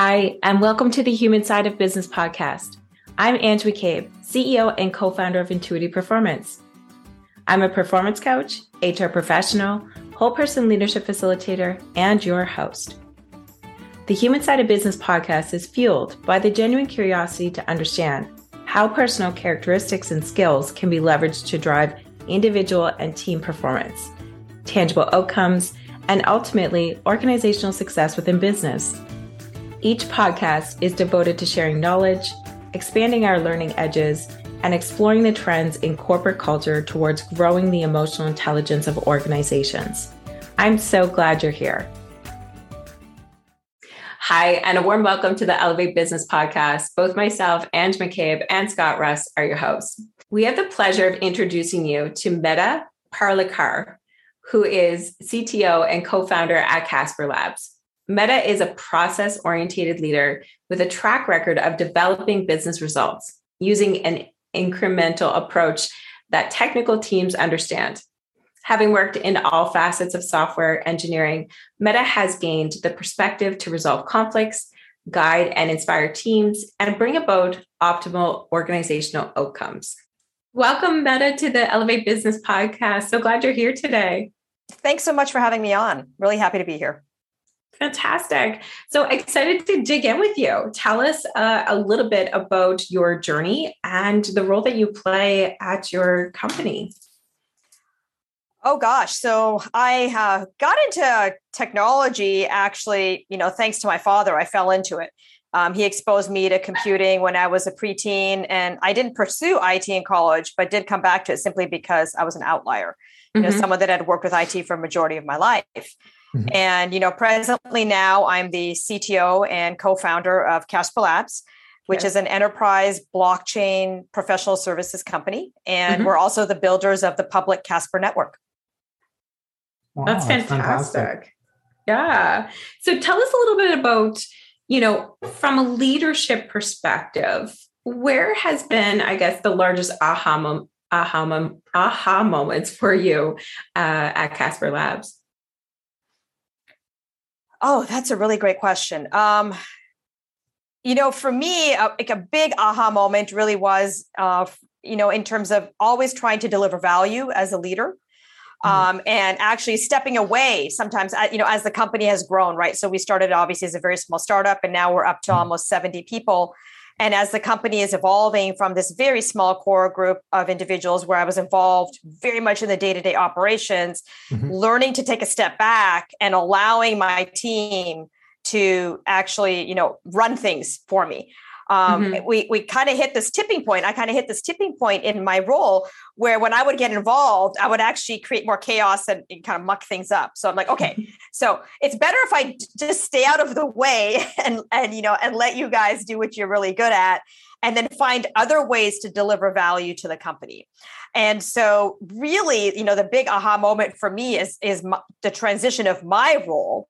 Hi, and welcome to the Human Side of Business podcast. I'm Ange McCabe, CEO and co founder of Intuitive Performance. I'm a performance coach, HR professional, whole person leadership facilitator, and your host. The Human Side of Business podcast is fueled by the genuine curiosity to understand how personal characteristics and skills can be leveraged to drive individual and team performance, tangible outcomes, and ultimately organizational success within business. Each podcast is devoted to sharing knowledge, expanding our learning edges, and exploring the trends in corporate culture towards growing the emotional intelligence of organizations. I'm so glad you're here. Hi, and a warm welcome to the Elevate Business Podcast. Both myself, Ange McCabe, and Scott Russ are your hosts. We have the pleasure of introducing you to Medha Parlikar, who is CTO and co founder at Casper Labs. Medha is a process oriented leader with a track record of developing business results using an incremental approach that technical teams understand. Having worked in all facets of software engineering, Medha has gained the perspective to resolve conflicts, guide and inspire teams, and bring about optimal organizational outcomes. Welcome, Medha, to the Elevate Business podcast. So glad you're here today. Thanks so much for having me on. Really happy to be here. Fantastic. So excited to dig in with you. Tell us uh, a little bit about your journey and the role that you play at your company. Oh gosh, so I uh, got into technology actually, you know, thanks to my father. I fell into it. Um, he exposed me to computing when I was a preteen, and I didn't pursue IT in college, but did come back to it simply because I was an outlier. You know, mm-hmm. someone that had worked with IT for a majority of my life. Mm-hmm. And, you know, presently now I'm the CTO and co-founder of Casper Labs, which yes. is an enterprise blockchain professional services company. And mm-hmm. we're also the builders of the public Casper network. Wow, that's fantastic. fantastic. Yeah. So tell us a little bit about, you know, from a leadership perspective, where has been, I guess, the largest aha, mom- aha, mom- aha moments for you uh, at Casper Labs? Oh, that's a really great question. Um, you know, for me, uh, like a big aha moment really was, uh, you know, in terms of always trying to deliver value as a leader. Mm-hmm. Um, and actually stepping away sometimes, uh, you know, as the company has grown, right? So we started obviously as a very small startup, and now we're up to mm-hmm. almost 70 people. And as the company is evolving from this very small core group of individuals where I was involved very much in the day to day operations, mm-hmm. learning to take a step back and allowing my team to actually, you know, run things for me um, mm-hmm. we we kind of hit this tipping point. I kind of hit this tipping point in my role where when I would get involved, I would actually create more chaos and, and kind of muck things up. So I'm like, okay, so it's better if I d- just stay out of the way and and you know and let you guys do what you're really good at, and then find other ways to deliver value to the company. And so, really, you know, the big aha moment for me is is my, the transition of my role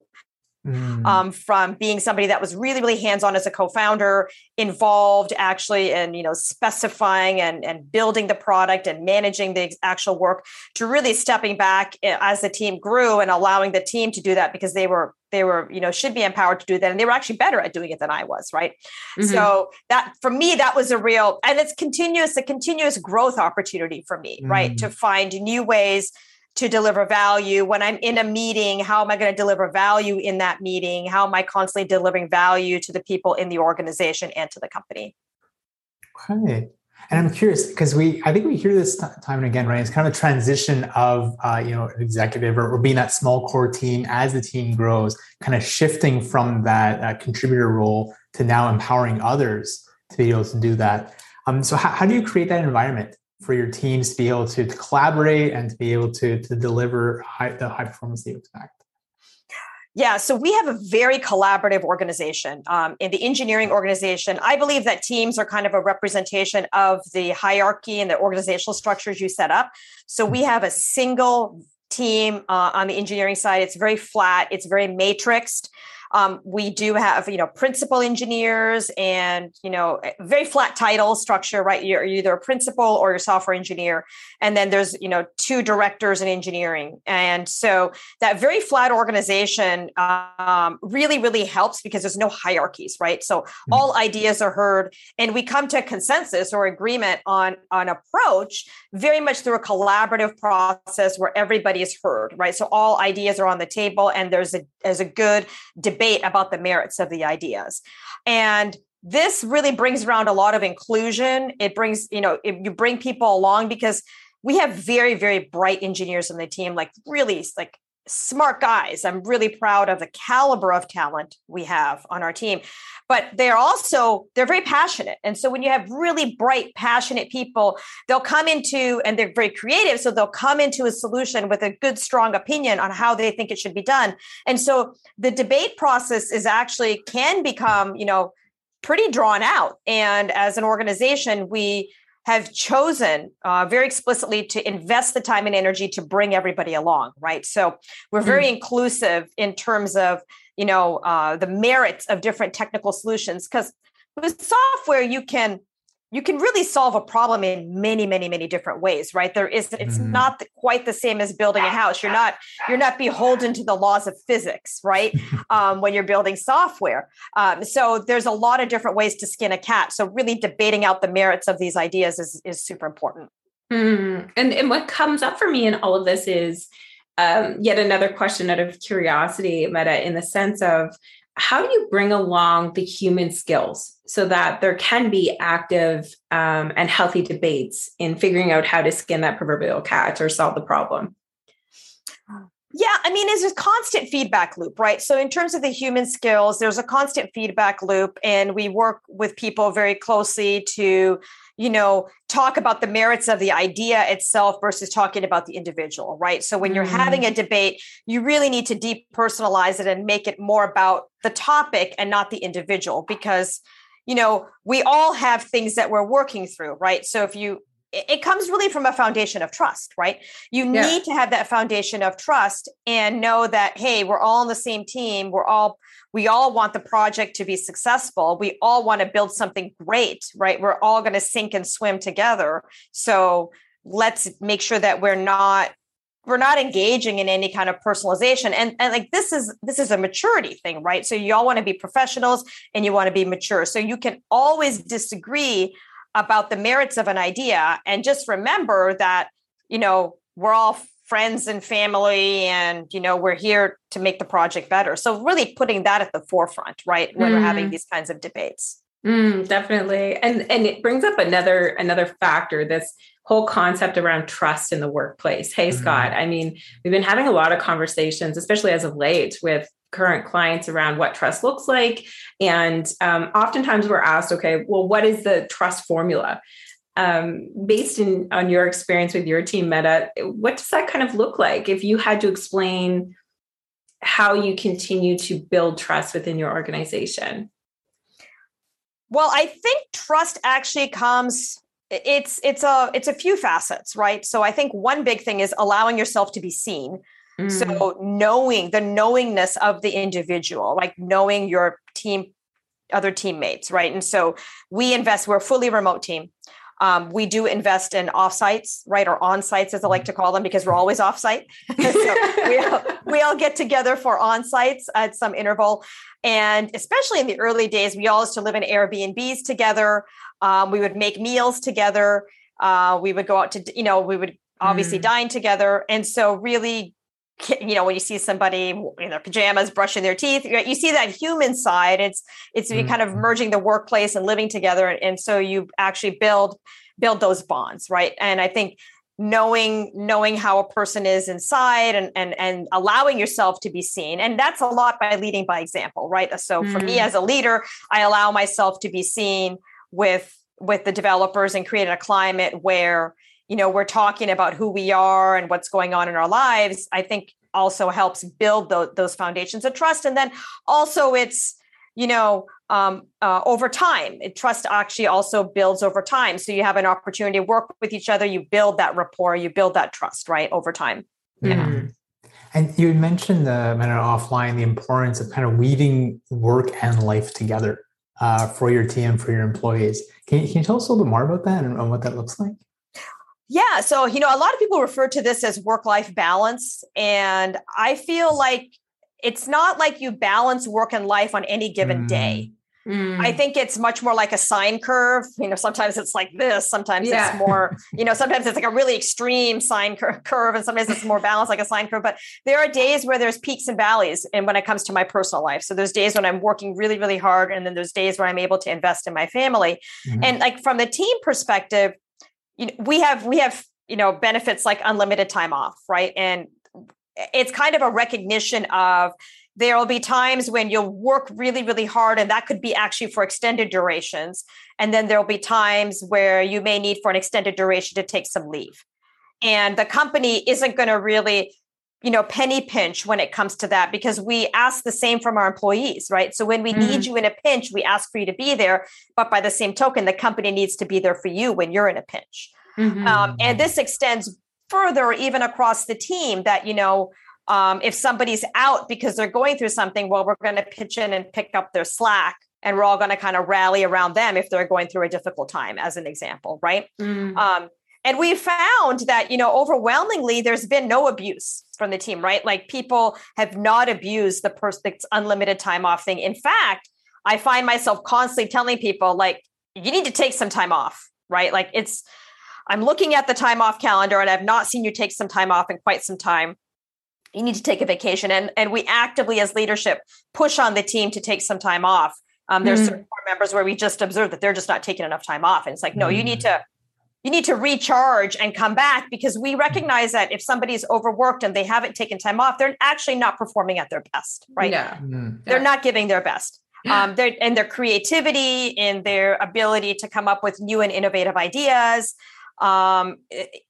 Mm. Um, from being somebody that was really, really hands-on as a co-founder, involved actually in you know specifying and, and building the product and managing the actual work, to really stepping back eh, as the team grew and allowing the team to do that because they were they were you know should be empowered to do that and they were actually better at doing it than i was right mm-hmm. so that for me that was a real and it's continuous a continuous growth opportunity for me mm. right to mm. find new ways to deliver value. When i'm in a meeting how am i going to deliver value in that meeting? How am i constantly delivering value to the people in the organization and to the company? Okay. And i'm curious because we i think we hear this time and again right? It's kind of a transition of uh, you know executive or, or, being that small core team as the team grows kind of shifting from that uh, contributor role to now empowering others to be able to do that. Um, so how, how do you create that environment for your teams to be able to, collaborate and to be able to, to deliver high, the high performance you expect? Yeah, so we have a very collaborative organization. Um, in the engineering organization, I believe that teams are kind of a representation of the hierarchy and the organizational structures you set up. So we have a single team uh, on the engineering side. It's very flat, it's very matrixed. Um, we do have, you know, principal engineers and, you know, very flat title structure, right? You're either a principal or you're a software engineer. And then there's, you know, two directors in engineering. And so that very flat organization um, really, really helps because there's no hierarchies, right? So mm-hmm. all ideas are heard and we come to a consensus or agreement on, on approach very much through a collaborative process where everybody is heard, right? So all ideas are on the table and there's a, there's a good debate about the merits of the ideas. And this really brings around a lot of inclusion. It brings, you know, you bring people along because we have very, very bright engineers on the team, like really like smart guys. I'm really proud of the caliber of talent we have on our team. But they're also they're very passionate. And so when you have really bright, passionate people, they'll come into and they're very creative, so they'll come into a solution with a good strong opinion on how they think it should be done. And so the debate process is actually can become, you know, pretty drawn out. And as an organization, we have chosen uh, very explicitly to invest the time and energy to bring everybody along right so we're very mm. inclusive in terms of you know uh, the merits of different technical solutions because with software you can you can really solve a problem in many many many different ways right? There is it's mm. not quite the same as building a house. You're not you're not beholden to the laws of physics right? Um, when you're building software. Um, so there's a lot of different ways to skin a cat. So really debating out the merits of these ideas is is super important. Mm. and and what comes up for me in all of this is um, yet another question out of curiosity Medha in the sense of how do you bring along the human skills so that there can be active um, and healthy debates in figuring out how to skin that proverbial cat or solve the problem? Yeah, I mean, it's a constant feedback loop, right? So, in terms of the human skills, there's a constant feedback loop, and we work with people very closely to you know talk about the merits of the idea itself versus talking about the individual right so when you're mm. having a debate you really need to depersonalize it and make it more about the topic and not the individual because you know we all have things that we're working through right so if you it comes really from a foundation of trust, right? You yeah. need to have that foundation of trust and know that, hey, we're all on the same team. We're all, we all want the project to be successful. We all want to build something great, right? We're all going to sink and swim together. So let's make sure that we're not we're not engaging in any kind of personalization and, and like this is this is a maturity thing right so you all want to be professionals and you want to be mature so you can always disagree about the merits of an idea and just remember that you know we're all friends and family and you know we're here to make the project better so really putting that at the forefront right when mm. we're having mm. these kinds of debates mm, definitely and and it brings up another another factor this whole concept around trust in the workplace hey mm. scott i mean we've been having a lot of conversations especially as of late with current clients around what trust looks like. And um, oftentimes we're asked, okay, well, what is the trust formula? Um, based in on your experience with your team, Medha, what does that kind of look like? If you had to explain how you continue to build trust within your organization. Well, I think trust actually comes it's it's a it's a few facets, right? So I think one big thing is allowing yourself to be seen. Mm. So knowing the knowingness of the individual, like knowing your team, other teammates, right? And so we invest, we're a fully remote team. Um, we do invest in offsites, right, or on sites, as I like to call them, because we're always offsite. so we, all, we all get together for on sites at some interval. And especially in the early days, we all used to live in Airbnbs together. Um, we would make meals together. Uh, we would go out to, you know, we would obviously mm. dine together. And so, really you know when you see somebody in their pajamas brushing their teeth you see that human side it's it's mm-hmm. kind of merging the workplace and living together and so you actually build build those bonds right and i think knowing knowing how a person is inside and and and allowing yourself to be seen and that's a lot by leading by example right so mm-hmm. for me mm. as a leader i allow myself to be seen with with the developers and create a climate where you know we're talking about who we are and what's going on in our lives i think also helps build the, those foundations of trust and then also it's you know um, uh, over time it, trust actually also builds over time so you have an opportunity to work with each other you build that rapport you build that trust right over time yeah mm-hmm. And you mentioned the uh, offline the importance of kind of weaving work and life together uh, for your team, for your employees. Can you, can you tell us a little bit more about that and, and what that looks like? Yeah. So, you know, a lot of people refer to this as work life balance. And I feel like it's not like you balance work and life on any given mm. day. Mm. I think it's much more like a sine curve. You know, sometimes it's like this, sometimes yeah. it's more, you know, sometimes it's like a really extreme sine cur- curve, and sometimes it's more balanced like a sine curve. But there are days where there's peaks and valleys. And when it comes to my personal life, so there's days when I'm working really, really hard, and then there's days where I'm able to invest in my family. Mm-hmm. And like from the team perspective, you know, we have we have you know benefits like unlimited time off, right? And it's kind of a recognition of there will be times when you'll work really really hard and that could be actually for extended durations and then there'll be times where you may need for an extended duration to take some leave and the company isn't going to really you know penny pinch when it comes to that because we ask the same from our employees right so when we mm. need you in a pinch we ask for you to be there but by the same token the company needs to be there for you when you're in a pinch mm-hmm. um, and this extends further even across the team that you know um, if somebody's out because they're going through something, well, we're going to pitch in and pick up their slack and we're all going to kind of rally around them if they're going through a difficult time, as an example, right? Mm. Um, and we found that, you know, overwhelmingly, there's been no abuse from the team, right? Like people have not abused the person's unlimited time off thing. In fact, I find myself constantly telling people, like, you need to take some time off, right? Like it's, I'm looking at the time off calendar and I've not seen you take some time off in quite some time you need to take a vacation and and we actively as leadership push on the team to take some time off um, there's mm. certain members where we just observe that they're just not taking enough time off and it's like no mm. you need to you need to recharge and come back because we recognize that if somebody's overworked and they haven't taken time off they're actually not performing at their best right yeah. Mm. they're not giving their best um, their, and their creativity and their ability to come up with new and innovative ideas um,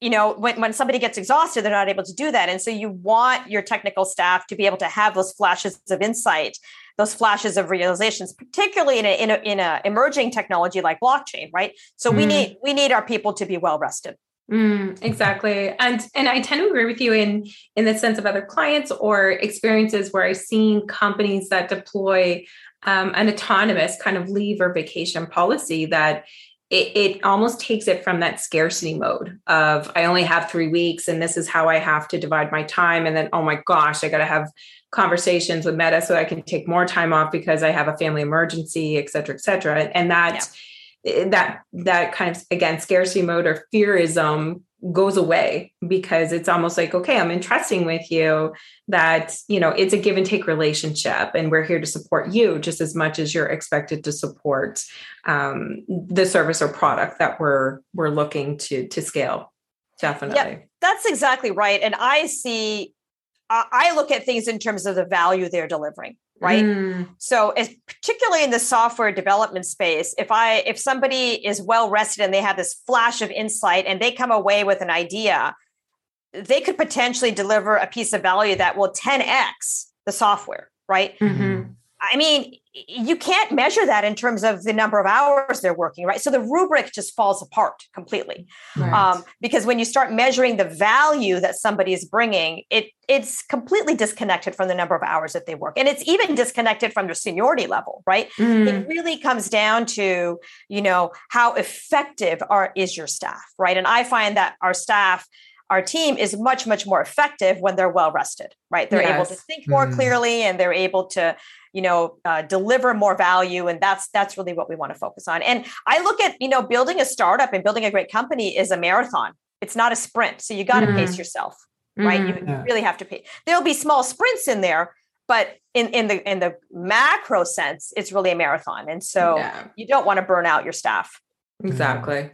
you know, when, when somebody gets exhausted, they're not able to do that. And so you want your technical staff to be able to have those flashes of insight, those flashes of realizations, particularly in a, in a, in a emerging technology like blockchain, right? So mm. we need, we need our people to be well rested. Mm, exactly. And and I tend to agree with you in in the sense of other clients or experiences where I've seen companies that deploy um, an autonomous kind of leave or vacation policy that it, it almost takes it from that scarcity mode of I only have three weeks and this is how I have to divide my time. And then, oh my gosh, I got to have conversations with Medha so I can take more time off because I have a family emergency, et cetera, et cetera. And that, yeah. that, that kind of, again, scarcity mode or fearism goes away because it's almost like okay i'm entrusting with you that you know it's a give and take relationship and we're here to support you just as much as you're expected to support um, the service or product that we're we're looking to to scale definitely yeah, that's exactly right and i see i look at things in terms of the value they're delivering right mm. so particularly in the software development space if i if somebody is well rested and they have this flash of insight and they come away with an idea they could potentially deliver a piece of value that will 10x the software right mm-hmm. I mean, you can't measure that in terms of the number of hours they're working, right? So the rubric just falls apart completely. Right. Um, because when you start measuring the value that somebody is bringing, it it's completely disconnected from the number of hours that they work, and it's even disconnected from their seniority level, right? Mm. It really comes down to you know how effective are is your staff, right? And I find that our staff our team is much much more effective when they're well rested right they're yes. able to think more mm. clearly and they're able to you know uh, deliver more value and that's that's really what we want to focus on and i look at you know building a startup and building a great company is a marathon it's not a sprint so you got to mm. pace yourself right mm. you yeah. really have to pay there'll be small sprints in there but in, in the in the macro sense it's really a marathon and so yeah. you don't want to burn out your staff exactly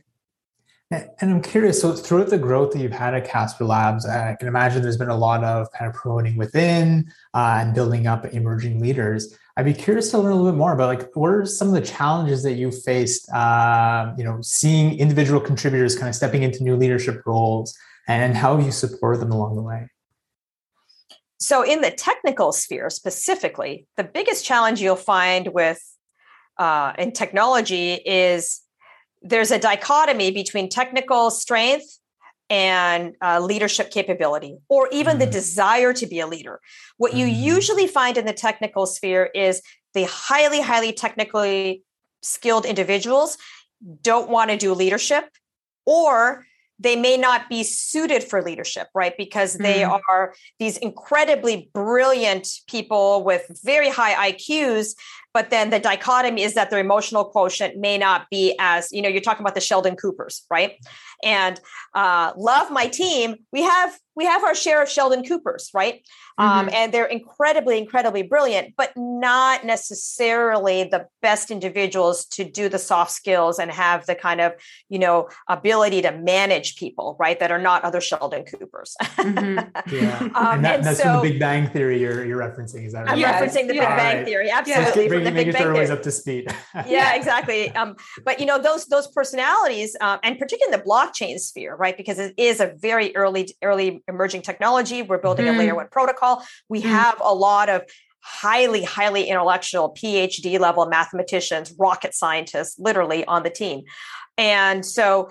and I'm curious, so throughout the growth that you've had at Casper Labs, I can imagine there's been a lot of kind of promoting within uh, and building up emerging leaders. I'd be curious to learn a little bit more about like what are some of the challenges that you faced, uh, you know, seeing individual contributors kind of stepping into new leadership roles and how you support them along the way. So, in the technical sphere specifically, the biggest challenge you'll find with uh, in technology is there's a dichotomy between technical strength and uh, leadership capability, or even mm. the desire to be a leader. What you mm. usually find in the technical sphere is the highly, highly technically skilled individuals don't want to do leadership or they may not be suited for leadership, right? Because they mm. are these incredibly brilliant people with very high IQs, but then the dichotomy is that their emotional quotient may not be as, you know, you're talking about the Sheldon Coopers, right? And uh, love my team. We have we have our share of Sheldon Coopers, right? Um, mm-hmm. Um, and they're incredibly, incredibly brilliant, but not necessarily the best individuals to do the soft skills and have the kind of, you know, ability to manage people, right? That are not other Sheldon Coopers. mm-hmm. Yeah. Um, and, that, and that's so, from the Big Bang Theory you're, you're referencing. Is that right? I'm yes. referencing the yeah. Big Bang right. Theory. Absolutely. Bring, the Big Bang Theory. up to speed. yeah, exactly. Um, but, you know, those, those personalities, um, and particularly in the blockchain sphere, right? Because it is a very early, early emerging technology. We're building mm. a layer mm-hmm. one protocol. We mm. have a lot of highly, highly intellectual PhD level mathematicians, rocket scientists, literally on the team. And so,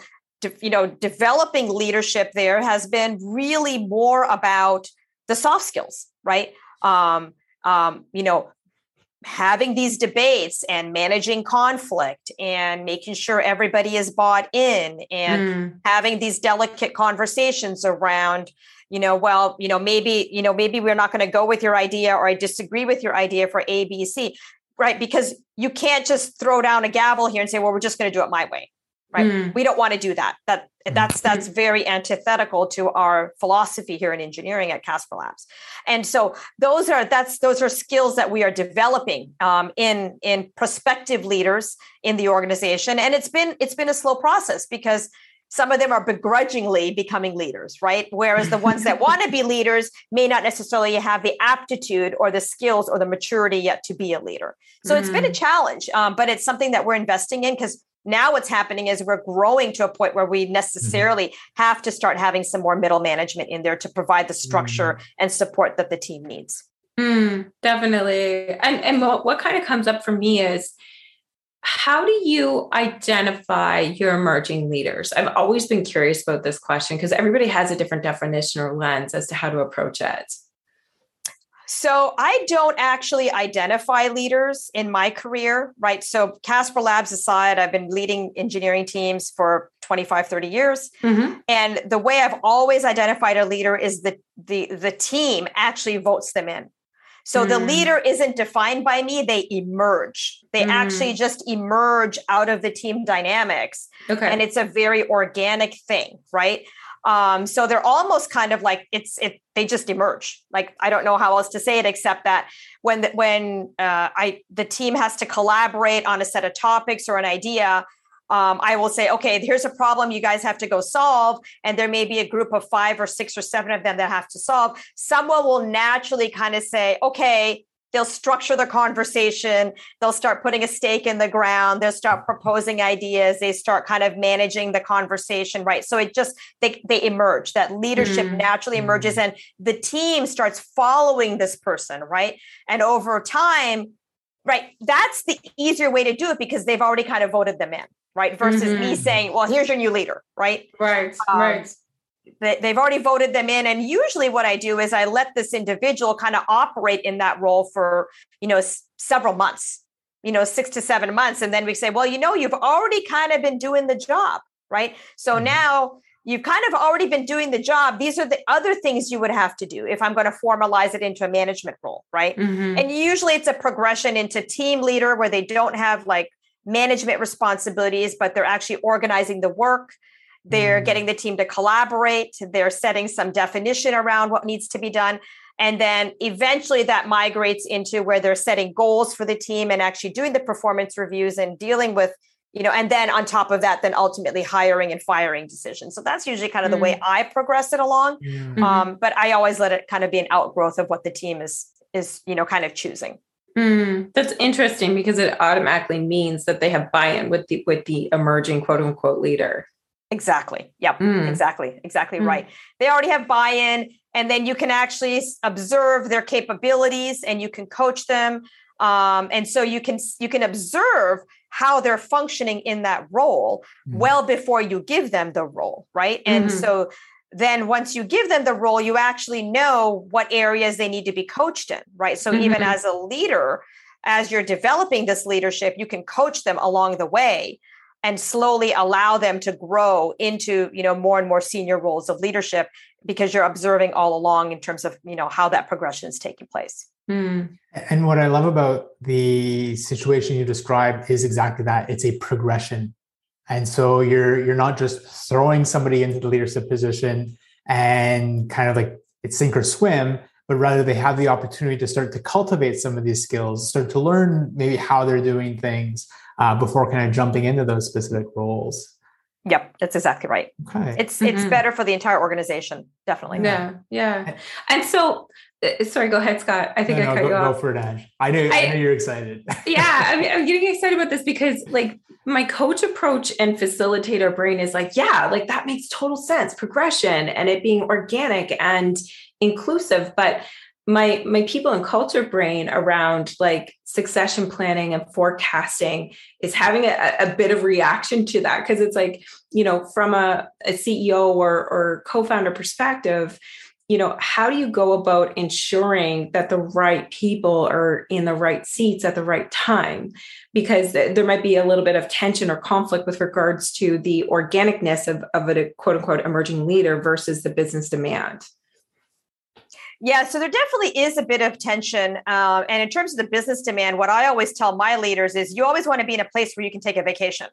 you know, developing leadership there has been really more about the soft skills, right? Um, um, you know, having these debates and managing conflict and making sure everybody is bought in and mm. having these delicate conversations around you know well you know maybe you know maybe we're not going to go with your idea or i disagree with your idea for abc right because you can't just throw down a gavel here and say well we're just going to do it my way right mm. we don't want to do that that. That's that's very antithetical to our philosophy here in engineering at casper labs and so those are that's those are skills that we are developing um, in in prospective leaders in the organization and it's been it's been a slow process because some of them are begrudgingly becoming leaders, right? Whereas the ones that want to be leaders may not necessarily have the aptitude or the skills or the maturity yet to be a leader. So mm-hmm. it's been a mm. challenge, um, but it's something that we're investing in because now what's happening is we're growing to a point where we mm-hmm. necessarily mm-hmm. have to start having some more middle management in there to provide the structure mm-hmm. and support that the team needs. Mm, definitely. And and what, what kind of comes up for me is how do you identify your emerging leaders? I've always been curious about this question because everybody has a different definition or lens as to how to approach it. So I don't actually identify leaders in my career, right? So Casper Labs aside, I've been leading engineering teams for 25, 30 years. Mm-hmm. And the way I've always identified a leader is that the, the team actually votes them in. So mm. the leader isn't defined by me, they emerge. They mm. actually just emerge out of the team dynamics. Okay. And it's a very organic thing, right? Um, so they're almost kind of like it's it they just emerge. Like I don't know how else to say it except that when the, when uh, I the team has to collaborate on a set of topics or an idea, um, I will say, okay, here's a problem you guys have to go solve. And there may be a group of five or six or seven of them that have to solve. Someone will naturally kind of say, okay, they'll structure the conversation they'll start putting a stake in the ground they'll start proposing ideas they start kind of managing the conversation right so it just they they emerge that leadership mm. naturally emerges mm. and the team starts following this person right and over time right that's the easier way to do it because they've already kind of voted them in right? Versus mm-hmm. me saying, well, here's your new leader, right? Right, um, right. They've already voted them in. And usually what I do is I let this individual kind of operate in that role for, you know, s- several months, you know, six to seven months. And then we say, well, you know, you've already kind of been doing the job, right? So mm-hmm. now you've kind of already been doing the job. These are the other things you would have to do if I'm going to formalize it into a management role, right? Mm-hmm. And usually it's a progression into team leader where they don't have like management responsibilities, but they're actually organizing the work. They're mm. getting the team to collaborate. They're setting some definition around what needs to be done. And then eventually that migrates into where they're setting goals for the team and actually doing the performance reviews and dealing with, you know, and then on top of that, then ultimately hiring and firing decisions. So that's usually kind of the way mm. I progress it along. Mm-hmm. Um, but I always let it kind of be an outgrowth of what the team is is, you know, kind of choosing. Mm, that's interesting because it automatically means that they have buy-in with the with the emerging quote unquote leader. Exactly. Yep. Mm. Exactly. Exactly mm. right. They already have buy-in, and then you can actually observe their capabilities and you can coach them. Um, and so you can you can observe how they're functioning in that role mm. well before you give them the role, right? And mm-hmm. so then once you give them the role, you actually know what areas they need to be coached in, right? So mm-hmm. even as a leader, as you're developing this leadership, you can coach them along the way and slowly allow them to grow into you know more and more senior roles of leadership because you're observing all along in terms of you know how that progression is taking place. Mm. and what i love about the situation you described is exactly that. It's a progression. And so you're you're not just throwing somebody into the leadership position and kind of like it's sink or swim but rather they have the opportunity to start to cultivate some of these skills start to learn maybe how they're doing things uh, before kind of jumping into those specific roles. Yep, that's exactly right. Okay. It's mm-hmm. it's better for the entire organization, definitely. Yeah, yeah. And so, uh, sorry, go ahead, Scott. I think no, I no, cut go, you off. Go for it, Ash. I know, I, I know you're excited. yeah, I mean, I'm getting excited about this because, like, my coach approach and facilitator brain is like, yeah, like that makes total sense. Progression and it being organic and inclusive, but my my people and culture brain around like succession planning and forecasting is having a, a bit of reaction to that. Because it's like you know from a, a ceo or or co-founder perspective you know how do you go about ensuring that the right people are in the right seats at the right time? Because there might be a little bit of tension or conflict with regards to the organicness of, of a quote unquote emerging leader versus the business demand yeah, so there definitely is a bit of tension. Uh, and in terms of the business demand, what I always tell my leaders is you always want to be in a place where you can take a vacation.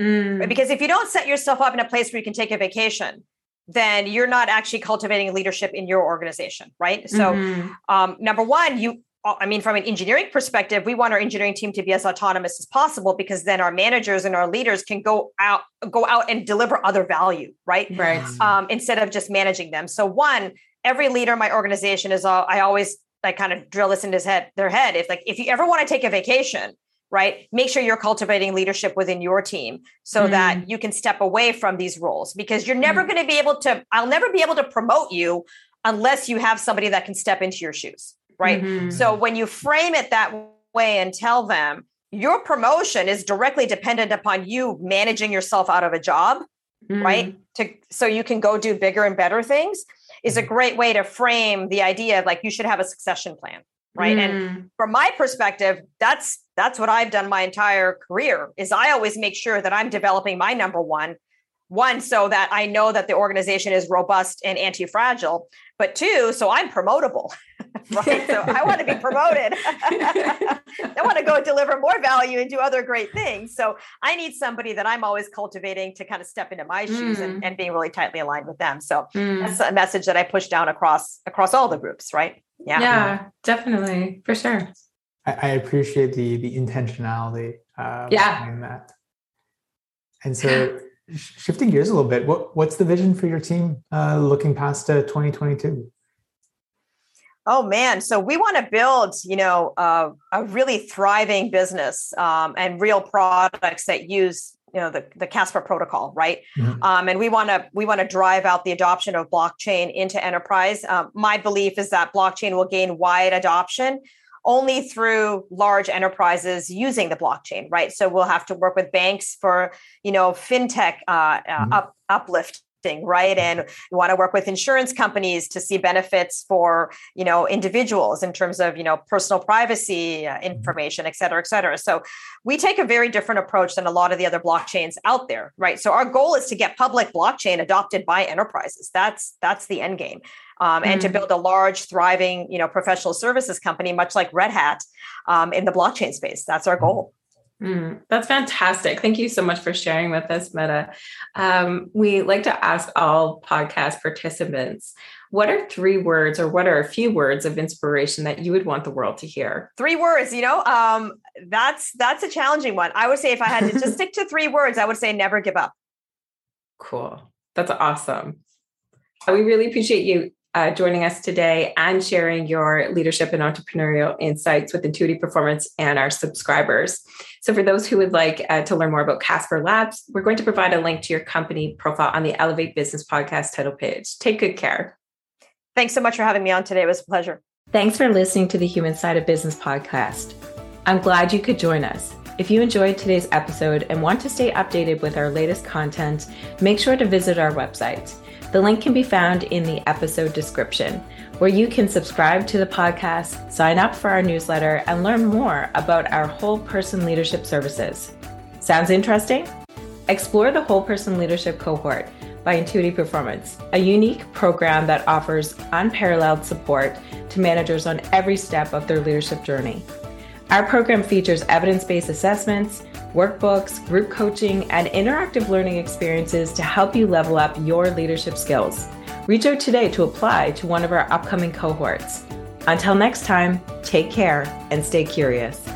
Mm. Right? Because if you don't set yourself up in a place where you can take a vacation, then you're not actually cultivating leadership in your organization, right? So, mm-hmm. um, number one, you uh, I mean, from an engineering perspective, we want our engineering team to be as autonomous as possible because then our managers and our leaders can go out, go out and deliver other value, right? Right. Um, instead of just managing them. So, one, every leader in my organization is all I always like kind of drill this into his head, their head. If like if you ever want to take a vacation, right, make sure you're cultivating leadership within your team so mm. that you can step away from these roles because you're never mm. going to be able to. I'll never be able to promote you unless you have somebody that can step into your shoes, right? Mm-hmm. So when you frame it that way and tell them your promotion is directly dependent upon you managing yourself out of a job, mm. right? To so you can go do bigger and better things is a mm-hmm. great way to frame the idea of like you should have a succession plan right mm. and from my perspective that's that's what i've done my entire career is i always make sure that i'm developing my number one one so that i know that the organization is robust and anti-fragile but two so i'm promotable right so i want to be promoted. I want to go deliver more value and do other great things. So i need somebody that i'm always cultivating to kind of step into my shoes mm. and, and, being really tightly aligned with them. So mm. that's a message that i push down across across all the groups right? Yeah. Yeah definitely for sure. I, I appreciate the the intentionality uh, yeah. that. And so shifting gears a little bit, what, what's the vision for your team uh, looking past uh, 2022? Oh man, so we want to build, you know, uh, a really thriving business um, and real products that use, you know, the, the Casper protocol, right? Mm-hmm. Um, and we want to we want to drive out the adoption of blockchain into enterprise. Um, my belief is that blockchain will gain wide adoption only through large enterprises using the blockchain, right? So we'll have to work with banks for, you know, fintech uh, uh mm-hmm. up, uplift right and we want to work with insurance companies to see benefits for you know individuals in terms of you know personal privacy uh, mm-hmm. information et cetera et cetera so we take a very different approach than a lot of the other blockchains out there right so our goal is to get public blockchain adopted by enterprises that's that's the end game um, and mm-hmm. to build a large, thriving, you know, professional services company, much like Red Hat, um, in the blockchain space. That's our goal. Mm, that's fantastic. Thank you so much for sharing with us, Medha. Um, we like to ask all podcast participants what are three words or what are a few words of inspiration that you would want the world to hear? Three words, you know, um, that's that's a challenging one. I would say if I had to just stick to three words, I would say never give up. Cool. That's awesome. We really appreciate you uh, joining us today and sharing your leadership and entrepreneurial insights with Intuitive Performance and our subscribers. So, for those who would like uh, to learn more about Casper Labs, we're going to provide a link to your company profile on the Elevate Business Podcast title page. Take good care. Thanks so much for having me on today. It was a pleasure. Thanks for listening to the Human Side of Business podcast. I'm glad you could join us. If you enjoyed today's episode and want to stay updated with our latest content, make sure to visit our website The link can be found in the episode description, where you can subscribe to the podcast, sign up for our newsletter, and learn more about our whole person leadership services. Sounds interesting? Explore the whole person leadership cohort by Intuitive Performance, a unique program that offers unparalleled support to managers on every step of their leadership journey. Our program features evidence based assessments, workbooks, group coaching, and interactive learning experiences to help you level up your leadership skills. Reach out today to apply to one of our upcoming cohorts. Until next time, take care and stay curious.